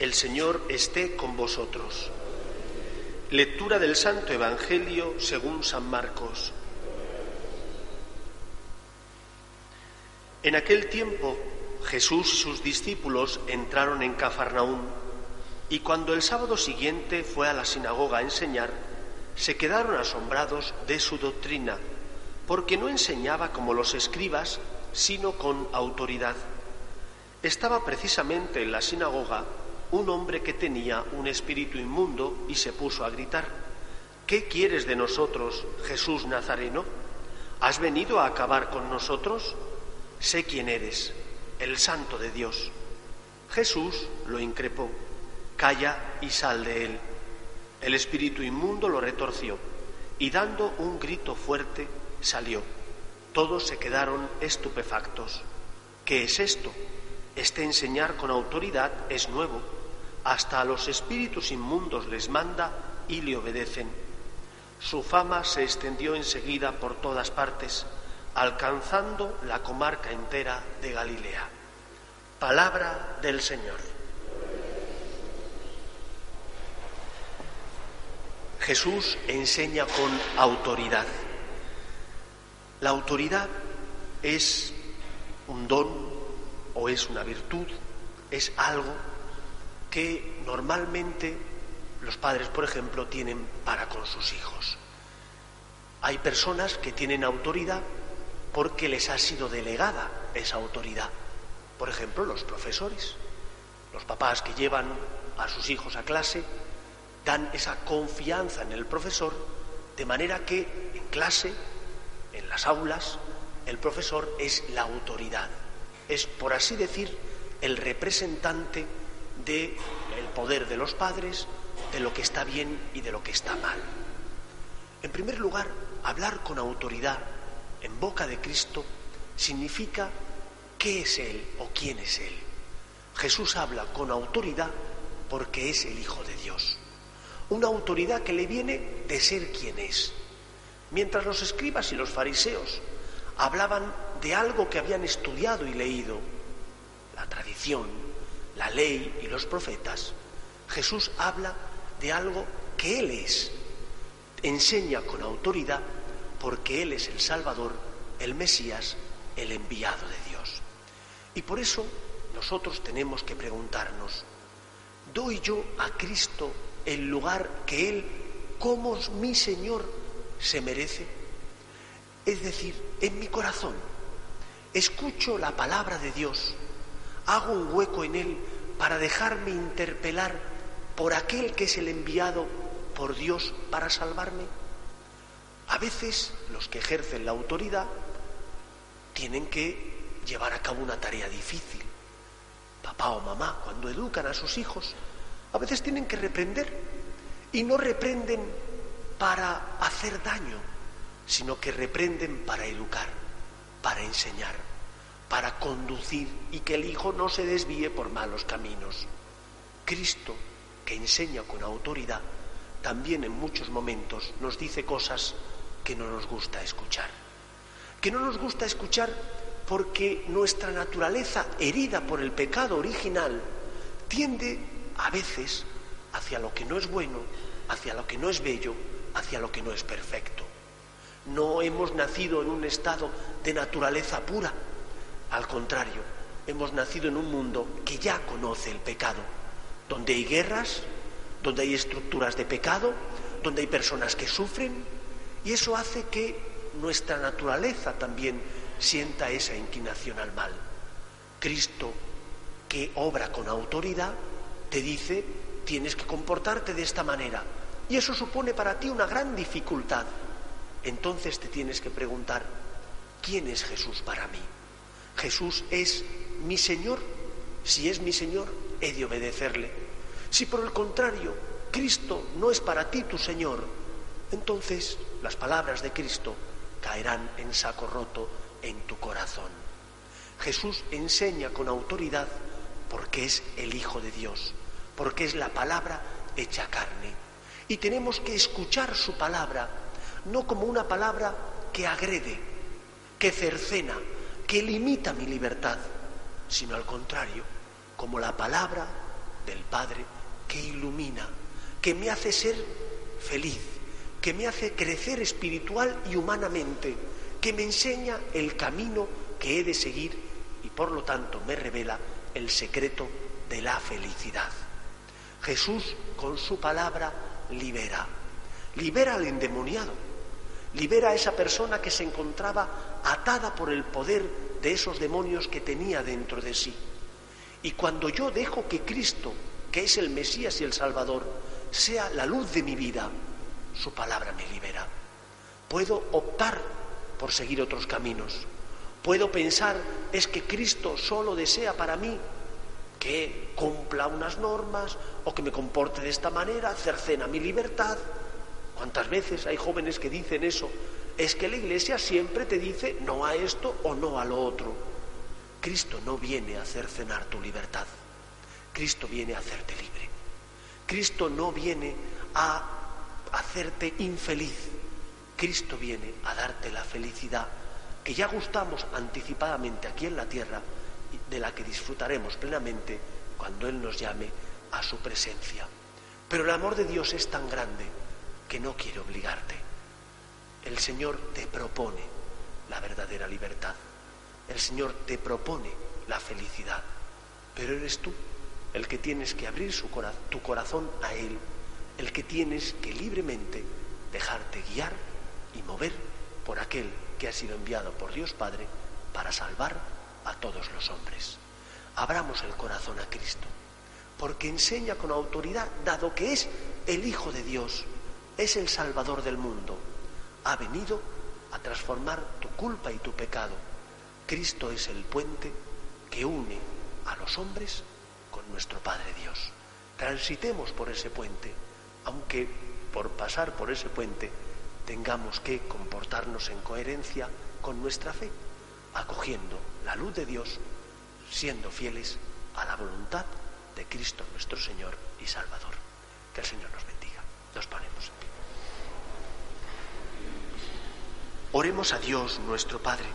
El Señor esté con vosotros. Lectura del Santo Evangelio según San Marcos. En aquel tiempo Jesús y sus discípulos entraron en Cafarnaúm y cuando el sábado siguiente fue a la sinagoga a enseñar, se quedaron asombrados de su doctrina, porque no enseñaba como los escribas, sino con autoridad. Estaba precisamente en la sinagoga un hombre que tenía un espíritu inmundo y se puso a gritar, ¿qué quieres de nosotros, Jesús Nazareno? ¿Has venido a acabar con nosotros? Sé quién eres, el santo de Dios. Jesús lo increpó, calla y sal de él. El espíritu inmundo lo retorció y dando un grito fuerte salió. Todos se quedaron estupefactos. ¿Qué es esto? Este enseñar con autoridad es nuevo hasta a los espíritus inmundos les manda y le obedecen. Su fama se extendió enseguida por todas partes, alcanzando la comarca entera de Galilea. Palabra del Señor. Jesús enseña con autoridad. La autoridad es un don o es una virtud, es algo que normalmente los padres, por ejemplo, tienen para con sus hijos. Hay personas que tienen autoridad porque les ha sido delegada esa autoridad. Por ejemplo, los profesores, los papás que llevan a sus hijos a clase, dan esa confianza en el profesor, de manera que en clase, en las aulas, el profesor es la autoridad, es, por así decir, el representante del poder de los padres, de lo que está bien y de lo que está mal. En primer lugar, hablar con autoridad en boca de Cristo significa qué es Él o quién es Él. Jesús habla con autoridad porque es el Hijo de Dios. Una autoridad que le viene de ser quien es. Mientras los escribas y los fariseos hablaban de algo que habían estudiado y leído, la tradición, la ley y los profetas, Jesús habla de algo que Él es, enseña con autoridad porque Él es el Salvador, el Mesías, el enviado de Dios. Y por eso nosotros tenemos que preguntarnos, ¿doy yo a Cristo el lugar que Él, como mi Señor, se merece? Es decir, en mi corazón, escucho la palabra de Dios, hago un hueco en él para dejarme interpelar por aquel que es el enviado por Dios para salvarme? A veces los que ejercen la autoridad tienen que llevar a cabo una tarea difícil. Papá o mamá, cuando educan a sus hijos, a veces tienen que reprender y no reprenden para hacer daño, sino que reprenden para educar, para enseñar para conducir y que el Hijo no se desvíe por malos caminos. Cristo, que enseña con autoridad, también en muchos momentos nos dice cosas que no nos gusta escuchar. Que no nos gusta escuchar porque nuestra naturaleza herida por el pecado original tiende a veces hacia lo que no es bueno, hacia lo que no es bello, hacia lo que no es perfecto. No hemos nacido en un estado de naturaleza pura, al contrario, hemos nacido en un mundo que ya conoce el pecado, donde hay guerras, donde hay estructuras de pecado, donde hay personas que sufren, y eso hace que nuestra naturaleza también sienta esa inclinación al mal. Cristo, que obra con autoridad, te dice, tienes que comportarte de esta manera. Y eso supone para ti una gran dificultad. Entonces te tienes que preguntar, ¿quién es Jesús para mí? Jesús es mi Señor. Si es mi Señor, he de obedecerle. Si por el contrario, Cristo no es para ti tu Señor, entonces las palabras de Cristo caerán en saco roto en tu corazón. Jesús enseña con autoridad porque es el Hijo de Dios, porque es la palabra hecha carne. Y tenemos que escuchar su palabra, no como una palabra que agrede, que cercena, que limita mi libertad, sino al contrario, como la palabra del Padre que ilumina, que me hace ser feliz, que me hace crecer espiritual y humanamente, que me enseña el camino que he de seguir y por lo tanto me revela el secreto de la felicidad. Jesús con su palabra libera, libera al endemoniado, libera a esa persona que se encontraba atada por el poder de esos demonios que tenía dentro de sí. Y cuando yo dejo que Cristo, que es el Mesías y el Salvador, sea la luz de mi vida, su palabra me libera. Puedo optar por seguir otros caminos. Puedo pensar, es que Cristo solo desea para mí que cumpla unas normas o que me comporte de esta manera, cercena mi libertad. ¿Cuántas veces hay jóvenes que dicen eso? Es que la iglesia siempre te dice no a esto o no a lo otro. Cristo no viene a hacer cenar tu libertad. Cristo viene a hacerte libre. Cristo no viene a hacerte infeliz. Cristo viene a darte la felicidad que ya gustamos anticipadamente aquí en la tierra, de la que disfrutaremos plenamente cuando Él nos llame a su presencia. Pero el amor de Dios es tan grande que no quiere obligarte. El Señor te propone la verdadera libertad. El Señor te propone la felicidad. Pero eres tú el que tienes que abrir tu corazón a Él, el que tienes que libremente dejarte guiar y mover por aquel que ha sido enviado por Dios Padre para salvar a todos los hombres. Abramos el corazón a Cristo, porque enseña con autoridad, dado que es el Hijo de Dios, es el Salvador del mundo. Ha venido a transformar tu culpa y tu pecado. Cristo es el puente que une a los hombres con nuestro Padre Dios. Transitemos por ese puente, aunque por pasar por ese puente tengamos que comportarnos en coherencia con nuestra fe, acogiendo la luz de Dios, siendo fieles a la voluntad de Cristo nuestro Señor y Salvador. Que el Señor nos bendiga. Nos ponemos en pie. Oremos a Dios nuestro Padre